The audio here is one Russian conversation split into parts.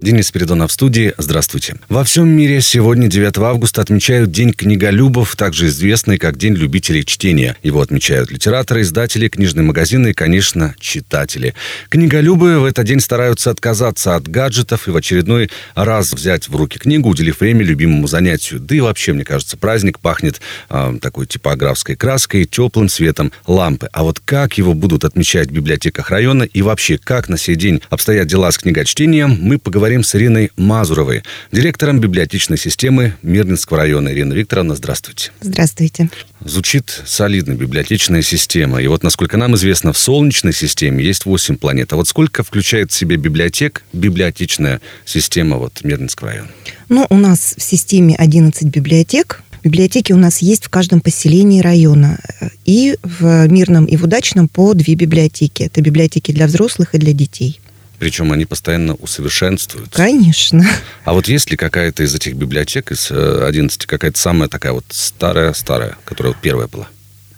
Денис Спиридонов в студии. Здравствуйте. Во всем мире сегодня, 9 августа, отмечают День книголюбов, также известный как День любителей чтения. Его отмечают литераторы, издатели, книжные магазины и, конечно, читатели. Книголюбы в этот день стараются отказаться от гаджетов и в очередной раз взять в руки книгу, уделив время любимому занятию. Да и вообще, мне кажется, праздник пахнет э, такой типографской краской, теплым светом лампы. А вот как его будут отмечать в библиотеках района и вообще как на сей день обстоят дела с книгочтением, мы поговорим поговорим с Ириной Мазуровой, директором библиотечной системы Мирнинского района. Ирина Викторовна, здравствуйте. Здравствуйте. Звучит солидно библиотечная система. И вот, насколько нам известно, в Солнечной системе есть 8 планет. А вот сколько включает в себя библиотек библиотечная система вот Мирнинского района? Ну, у нас в системе 11 библиотек, Библиотеки у нас есть в каждом поселении района. И в Мирном, и в Удачном по две библиотеки. Это библиотеки для взрослых и для детей. Причем они постоянно усовершенствуются. Конечно. А вот есть ли какая-то из этих библиотек, из 11, э, какая-то самая такая вот старая-старая, которая вот первая была?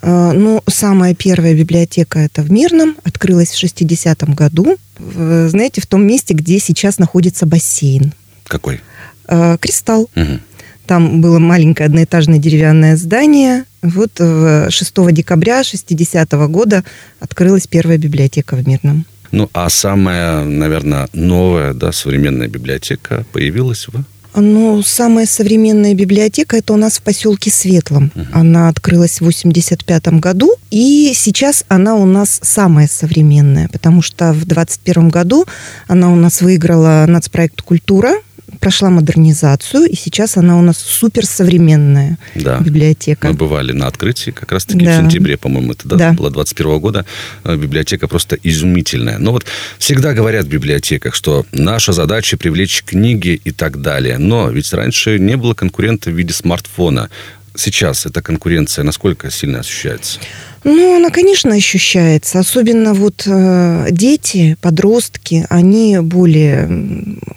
А, ну, самая первая библиотека это в Мирном, открылась в 60-м году. Знаете, в том месте, где сейчас находится бассейн. Какой? А, Кристалл. Угу. Там было маленькое одноэтажное деревянное здание. Вот 6 декабря 60 -го года открылась первая библиотека в Мирном. Ну, а самая, наверное, новая, да, современная библиотека появилась в? Ну, самая современная библиотека это у нас в поселке Светлом. Она открылась в 85 году, и сейчас она у нас самая современная, потому что в 21 году она у нас выиграла нацпроект «Культура», прошла модернизацию, и сейчас она у нас суперсовременная да. библиотека. Мы бывали на открытии как раз-таки да. в сентябре, по-моему, это да, да. было 21 года. Э, библиотека просто изумительная. Но вот всегда говорят в библиотеках, что наша задача привлечь книги и так далее. Но ведь раньше не было конкурента в виде смартфона. Сейчас эта конкуренция насколько сильно ощущается? Ну, она, конечно, ощущается. Особенно вот э, дети, подростки, они более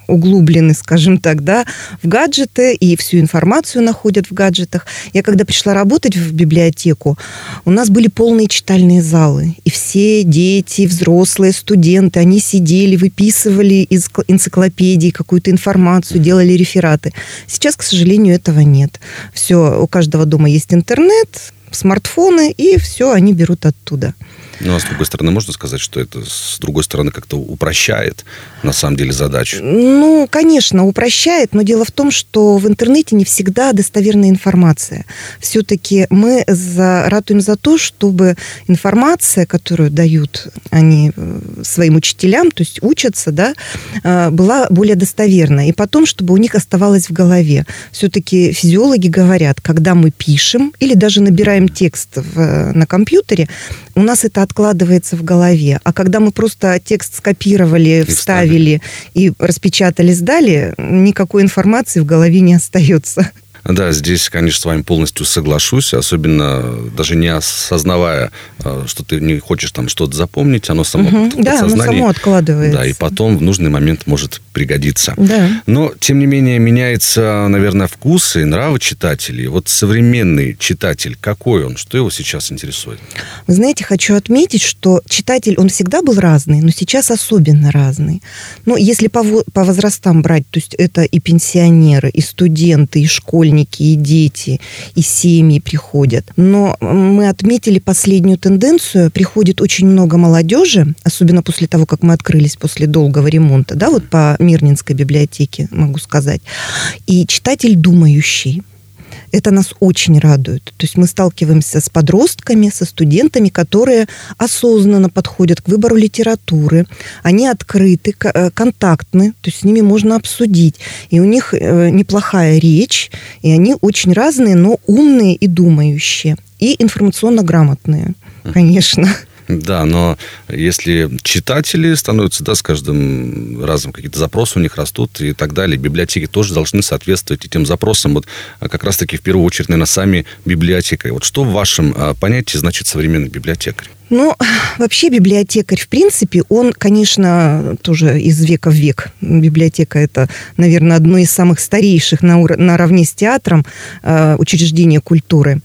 углублены, скажем так, да, в гаджеты и всю информацию находят в гаджетах. Я когда пришла работать в библиотеку, у нас были полные читальные залы. И все дети, взрослые, студенты, они сидели, выписывали из энциклопедии какую-то информацию, делали рефераты. Сейчас, к сожалению, этого нет. Все, у каждого дома есть интернет, смартфоны, и все они берут оттуда. Ну, а с другой стороны, можно сказать, что это, с другой стороны, как-то упрощает, на самом деле, задачу? Ну, конечно, упрощает, но дело в том, что в интернете не всегда достоверная информация. Все-таки мы за, ратуем за то, чтобы информация, которую дают они э, своим учителям, то есть учатся, да, э, была более достоверна. И потом, чтобы у них оставалось в голове. Все-таки физиологи говорят, когда мы пишем или даже набираем текст в, на компьютере, у нас это откладывается в голове. А когда мы просто текст скопировали, и вставили и распечатали, сдали, никакой информации в голове не остается. Да, здесь, конечно, с вами полностью соглашусь, особенно даже не осознавая, э, что ты не хочешь там что-то запомнить, оно само угу, Да, оно само откладывается. Да, и потом в нужный момент может пригодиться. Да. Но, тем не менее, меняется, наверное, вкус и нравы читателей. Вот современный читатель, какой он? Что его сейчас интересует? Вы знаете, хочу отметить, что читатель, он всегда был разный, но сейчас особенно разный. Ну, если по, по возрастам брать, то есть это и пенсионеры, и студенты, и школьники, и дети, и семьи приходят. Но мы отметили последнюю тенденцию. Приходит очень много молодежи, особенно после того, как мы открылись после долгого ремонта, да, вот по Мирнинской библиотеке, могу сказать. И читатель думающий. Это нас очень радует. То есть мы сталкиваемся с подростками, со студентами, которые осознанно подходят к выбору литературы. Они открыты, э, контактны, то есть с ними можно обсудить. И у них э, неплохая речь, и они очень разные, но умные и думающие. И информационно грамотные, конечно. Да, но если читатели становятся, да, с каждым разом какие-то запросы у них растут и так далее, библиотеки тоже должны соответствовать этим запросам. Вот а, как раз-таки в первую очередь, наверное, сами библиотекари. Вот что в вашем а, понятии значит современный библиотекарь? Ну, вообще библиотекарь, в принципе, он, конечно, тоже из века в век. Библиотека – это, наверное, одно из самых старейших на ур- наравне с театром э, учреждения культуры.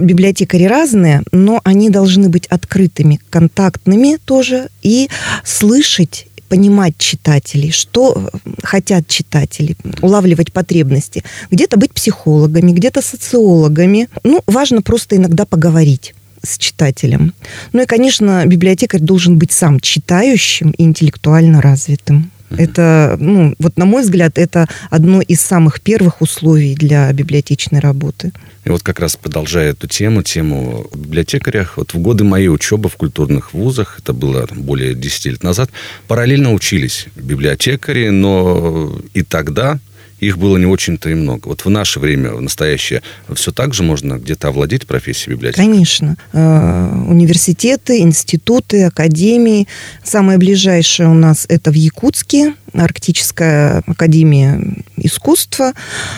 Библиотекари разные, но они должны быть открытыми, контактными тоже и слышать понимать читателей, что хотят читатели, улавливать потребности. Где-то быть психологами, где-то социологами. Ну, важно просто иногда поговорить с читателем. Ну и, конечно, библиотекарь должен быть сам читающим и интеллектуально развитым. Это, ну, вот на мой взгляд, это одно из самых первых условий для библиотечной работы. И вот как раз продолжая эту тему, тему о библиотекарях, вот в годы моей учебы в культурных вузах, это было там, более 10 лет назад, параллельно учились библиотекари, но и тогда их было не очень-то и много. Вот в наше время, в настоящее, все так же можно где-то овладеть профессией библиотекаря? Конечно. Э, университеты, институты, академии. Самое ближайшее у нас это в Якутске, Арктическая академия искусства,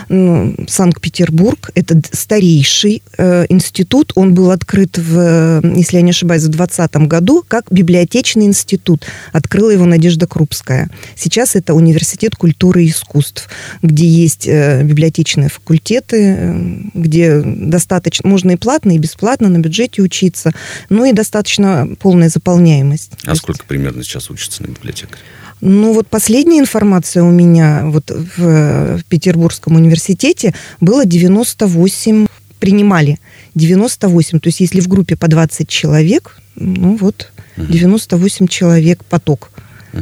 ну, Санкт-Петербург. Это старейший э, институт. Он был открыт, в, если я не ошибаюсь, в 2020 году как библиотечный институт. Открыла его Надежда Крупская. Сейчас это университет культуры и искусств, есть э, библиотечные факультеты, э, где достаточно, можно и платно, и бесплатно на бюджете учиться, ну и достаточно полная заполняемость. А сколько примерно сейчас учится на библиотекаре? Ну, вот последняя информация у меня вот в, в Петербургском университете было 98, принимали 98. То есть, если в группе по 20 человек, ну вот, 98 человек поток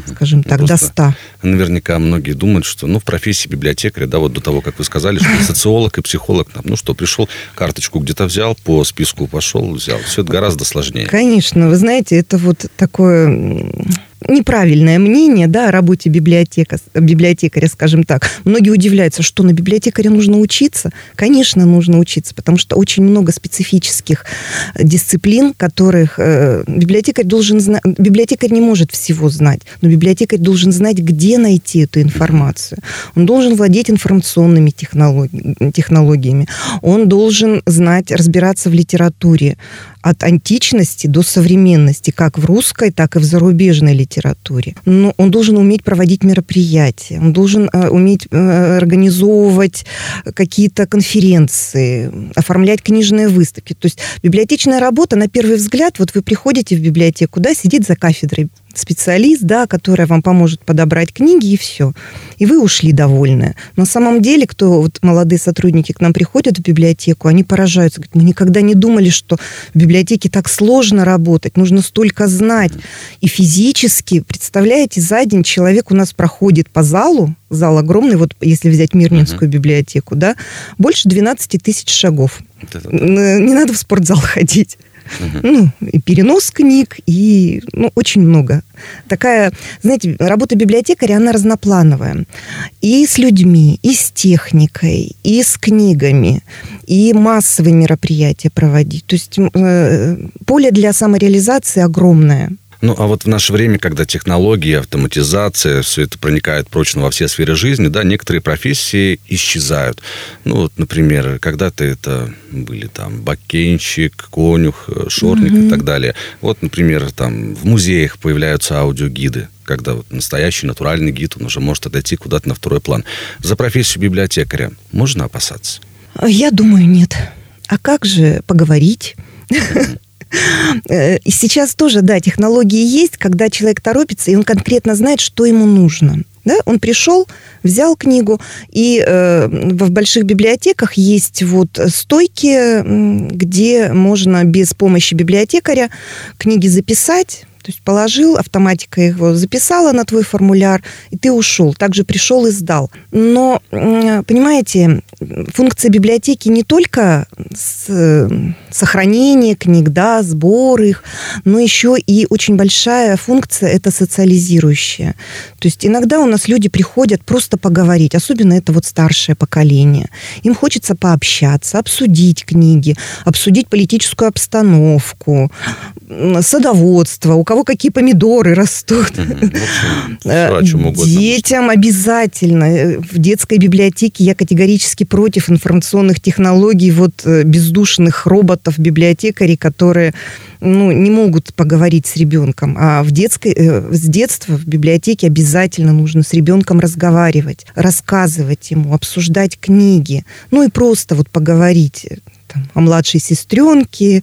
скажем так, Просто до 100. Наверняка многие думают, что ну, в профессии библиотекаря, да, вот до того, как вы сказали, что и социолог, и психолог, там, ну что, пришел, карточку где-то взял, по списку пошел, взял. Все это гораздо сложнее. Конечно, вы знаете, это вот такое неправильное мнение да, о работе библиотека, библиотекаря, скажем так. Многие удивляются, что на библиотекаря нужно учиться. Конечно, нужно учиться, потому что очень много специфических дисциплин, которых э, библиотекарь должен знать. Библиотекарь не может всего знать, но библиотекарь должен знать, где найти эту информацию. Он должен владеть информационными технологи- технологиями. Он должен знать, разбираться в литературе, от античности до современности, как в русской, так и в зарубежной литературе. Но он должен уметь проводить мероприятия, он должен э, уметь э, организовывать какие-то конференции, оформлять книжные выставки. То есть библиотечная работа, на первый взгляд, вот вы приходите в библиотеку, да, сидит за кафедрой специалист, да, которая вам поможет подобрать книги и все. И вы ушли довольны. На самом деле, кто вот молодые сотрудники к нам приходят в библиотеку, они поражаются, говорят, мы никогда не думали, что в библиотеке так сложно работать, нужно столько знать. И физически, представляете, за день человек у нас проходит по залу, зал огромный, вот если взять Мирнинскую uh-huh. библиотеку, да, больше 12 тысяч шагов. Не надо в спортзал ходить. Ну, и перенос книг, и ну, очень много. Такая, знаете, работа библиотекаря, она разноплановая. И с людьми, и с техникой, и с книгами, и массовые мероприятия проводить. То есть э, поле для самореализации огромное. Ну, а вот в наше время, когда технологии, автоматизация, все это проникает прочно во все сферы жизни, да, некоторые профессии исчезают. Ну, вот, например, когда-то это были там бакенщик, конюх, э, шорник mm-hmm. и так далее. Вот, например, там в музеях появляются аудиогиды когда вот настоящий натуральный гид, он уже может отойти куда-то на второй план. За профессию библиотекаря можно опасаться? Я думаю, нет. А как же поговорить? И сейчас тоже, да, технологии есть, когда человек торопится, и он конкретно знает, что ему нужно. Да? Он пришел, взял книгу, и э, в больших библиотеках есть вот стойки, где можно без помощи библиотекаря книги записать, то есть положил, автоматика его записала на твой формуляр, и ты ушел. Также пришел и сдал. Но, понимаете, функция библиотеки не только сохранение книг, да, сбор их, но еще и очень большая функция – это социализирующая. То есть иногда у нас люди приходят просто поговорить, особенно это вот старшее поколение. Им хочется пообщаться, обсудить книги, обсудить политическую обстановку, садоводство, у кого какие помидоры растут. Э, Детям обязательно. В детской библиотеке я категорически против информационных технологий, вот э, бездушных роботов, библиотекарей, которые ну, не могут поговорить с ребенком. А в детской, э, с детства в библиотеке обязательно нужно с ребенком разговаривать, рассказывать ему, обсуждать книги, ну и просто вот поговорить там, о младшей сестренке,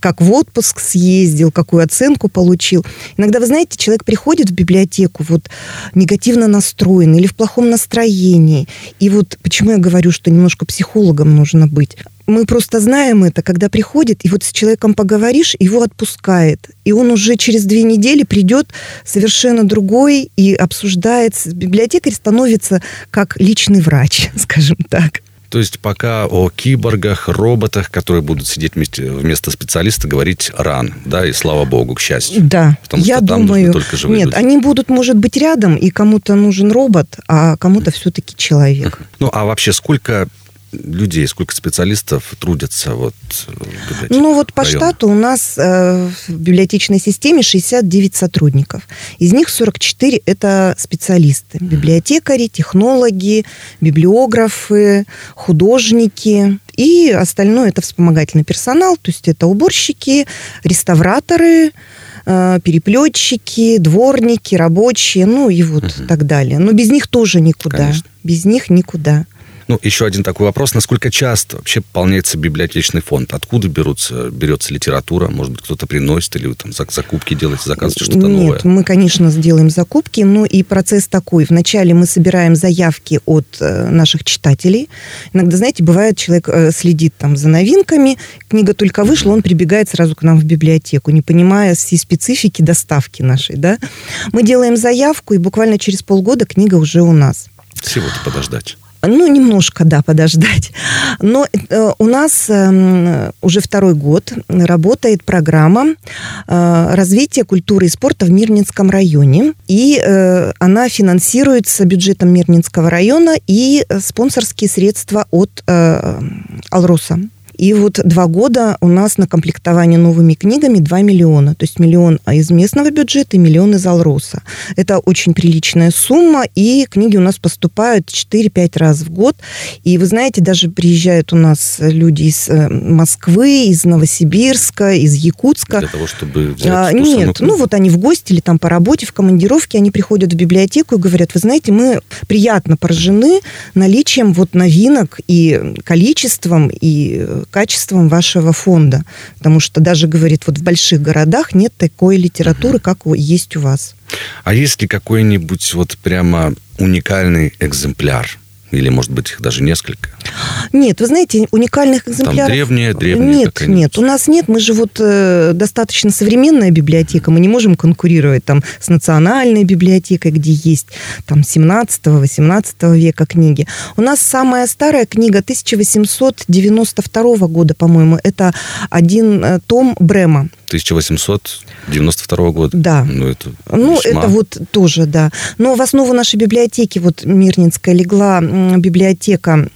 как в отпуск съездил, какую оценку получил. Иногда, вы знаете, человек приходит в библиотеку вот негативно настроен или в плохом настроении. И вот почему я говорю, что немножко психологом нужно быть. Мы просто знаем это, когда приходит, и вот с человеком поговоришь, его отпускает. И он уже через две недели придет совершенно другой и обсуждает. Библиотекарь становится как личный врач, скажем так. То есть пока о киборгах, роботах, которые будут сидеть вместе, вместо специалиста, говорить рано, да, и слава богу, к счастью. Да, Потому я что там думаю, только живые нет, люди. они будут, может быть, рядом, и кому-то нужен робот, а кому-то все-таки человек. Ну, а вообще сколько людей, сколько специалистов трудятся вот в библиотеке? Ну вот по района? штату у нас э, в библиотечной системе 69 сотрудников. Из них 44 это специалисты. Библиотекари, технологи, библиографы, художники. И остальное это вспомогательный персонал, то есть это уборщики, реставраторы, э, переплетчики, дворники, рабочие, ну и вот Мгм. так далее. Но без них тоже никуда. Конечно. Без них никуда. Ну, еще один такой вопрос. Насколько часто вообще пополняется библиотечный фонд? Откуда берутся, берется литература? Может быть, кто-то приносит или вы там зак- закупки делаете, заказываете что-то Нет, новое? мы, конечно, сделаем закупки, но и процесс такой. Вначале мы собираем заявки от э, наших читателей. Иногда, знаете, бывает, человек э, следит там за новинками, книга только вышла, он прибегает сразу к нам в библиотеку, не понимая всей специфики доставки нашей, да. Мы делаем заявку, и буквально через полгода книга уже у нас. Всего-то подождать. Ну, немножко, да, подождать. Но э, у нас э, уже второй год работает программа э, развития культуры и спорта в Мирнинском районе. И э, она финансируется бюджетом Мирнинского района и э, спонсорские средства от э, Алроса. И вот два года у нас на комплектование новыми книгами 2 миллиона. То есть миллион из местного бюджета и миллион из Алроса. Это очень приличная сумма, и книги у нас поступают 4-5 раз в год. И вы знаете, даже приезжают у нас люди из э, Москвы, из Новосибирска, из Якутска. Для того, чтобы взять А, нет, ну вот они в гости или там по работе, в командировке, они приходят в библиотеку и говорят, вы знаете, мы приятно поражены наличием вот новинок и количеством, и э, качеством вашего фонда. Потому что даже, говорит, вот в больших городах нет такой литературы, как есть у вас. А есть ли какой-нибудь вот прямо уникальный экземпляр? Или, может быть, их даже несколько? Нет, вы знаете, уникальных экземпляров... древняя- древняя Нет, нет, у нас нет. Мы же вот э, достаточно современная библиотека, мы не можем конкурировать там с национальной библиотекой, где есть там 17-18 века книги. У нас самая старая книга 1892 года, по-моему, это один э, том Брема. 1892 года? Да. Ну, это Ну, весьма- это вот тоже, да. Но в основу нашей библиотеки, вот Мирнинская, легла библиотека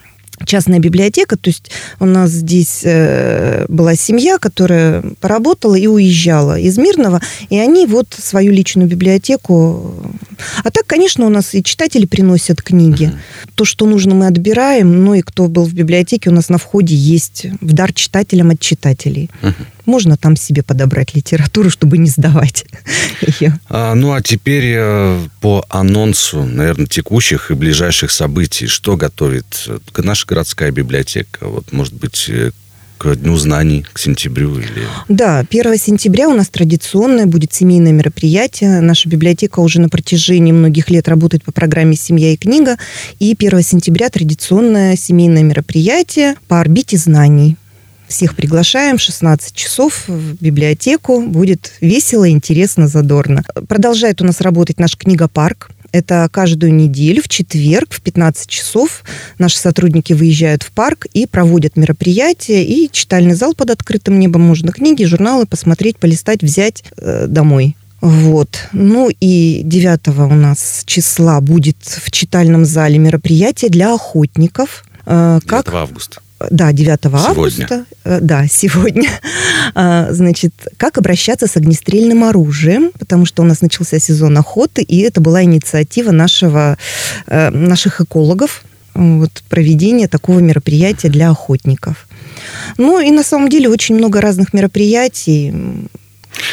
частная библиотека, то есть у нас здесь э, была семья, которая поработала и уезжала из Мирного, и они вот свою личную библиотеку... А так, конечно, у нас и читатели приносят книги. То, что нужно, мы отбираем, ну и кто был в библиотеке, у нас на входе есть в дар читателям от читателей. Можно там себе подобрать литературу, чтобы не сдавать ее. А, ну, а теперь э, по анонсу, наверное, текущих и ближайших событий, что готовит э, наша городская библиотека? Вот, может быть, э, к Дню знаний, к сентябрю или... Да, 1 сентября у нас традиционное будет семейное мероприятие. Наша библиотека уже на протяжении многих лет работает по программе «Семья и книга». И 1 сентября традиционное семейное мероприятие по орбите знаний. Всех приглашаем, 16 часов в библиотеку. Будет весело, интересно, задорно. Продолжает у нас работать наш книгопарк. Это каждую неделю в четверг в 15 часов наши сотрудники выезжают в парк и проводят мероприятия. И читальный зал под открытым небом. Можно книги, журналы посмотреть, полистать, взять э, домой. Вот. Ну и 9 у нас числа будет в читальном зале мероприятие для охотников. Э, 9 Как августа. Да, 9 Сегодня. августа. Э, Да, сегодня. А, Значит, как обращаться с огнестрельным оружием, потому что у нас начался сезон охоты, и это была инициатива нашего, э, наших экологов. вот, проведения такого мероприятия для охотников. Ну и на самом деле очень много разных мероприятий.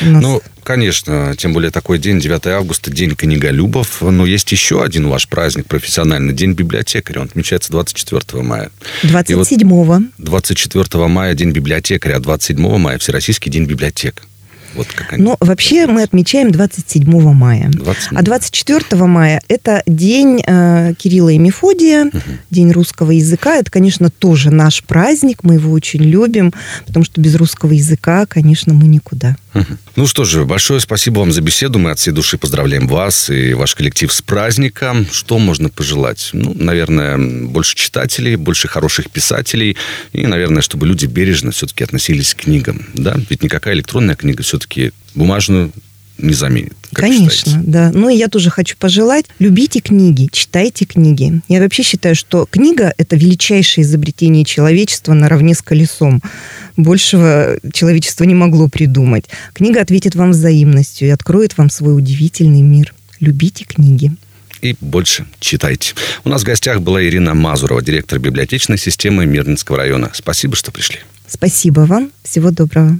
Ну, конечно, тем более такой день, 9 августа, День книголюбов. Но есть еще один ваш праздник профессиональный, День библиотекаря. Он отмечается 24 мая. 27-го. Вот 24 мая День библиотекаря, а 27 мая Всероссийский день библиотек. Вот как они. Но вообще мы отмечаем 27 мая. 27. А 24 мая это день э, Кирилла и Мефодия, угу. день русского языка. Это, конечно, тоже наш праздник, мы его очень любим, потому что без русского языка, конечно, мы никуда. Ну что же, большое спасибо вам за беседу. Мы от всей души поздравляем вас и ваш коллектив с праздником. Что можно пожелать? Ну, наверное, больше читателей, больше хороших писателей и, наверное, чтобы люди бережно все-таки относились к книгам. Да? Ведь никакая электронная книга все все-таки бумажную не заменит. Конечно, да. Ну и я тоже хочу пожелать, любите книги, читайте книги. Я вообще считаю, что книга – это величайшее изобретение человечества наравне с колесом. Большего человечество не могло придумать. Книга ответит вам взаимностью и откроет вам свой удивительный мир. Любите книги и больше читайте. У нас в гостях была Ирина Мазурова, директор библиотечной системы Мирнинского района. Спасибо, что пришли. Спасибо вам. Всего доброго.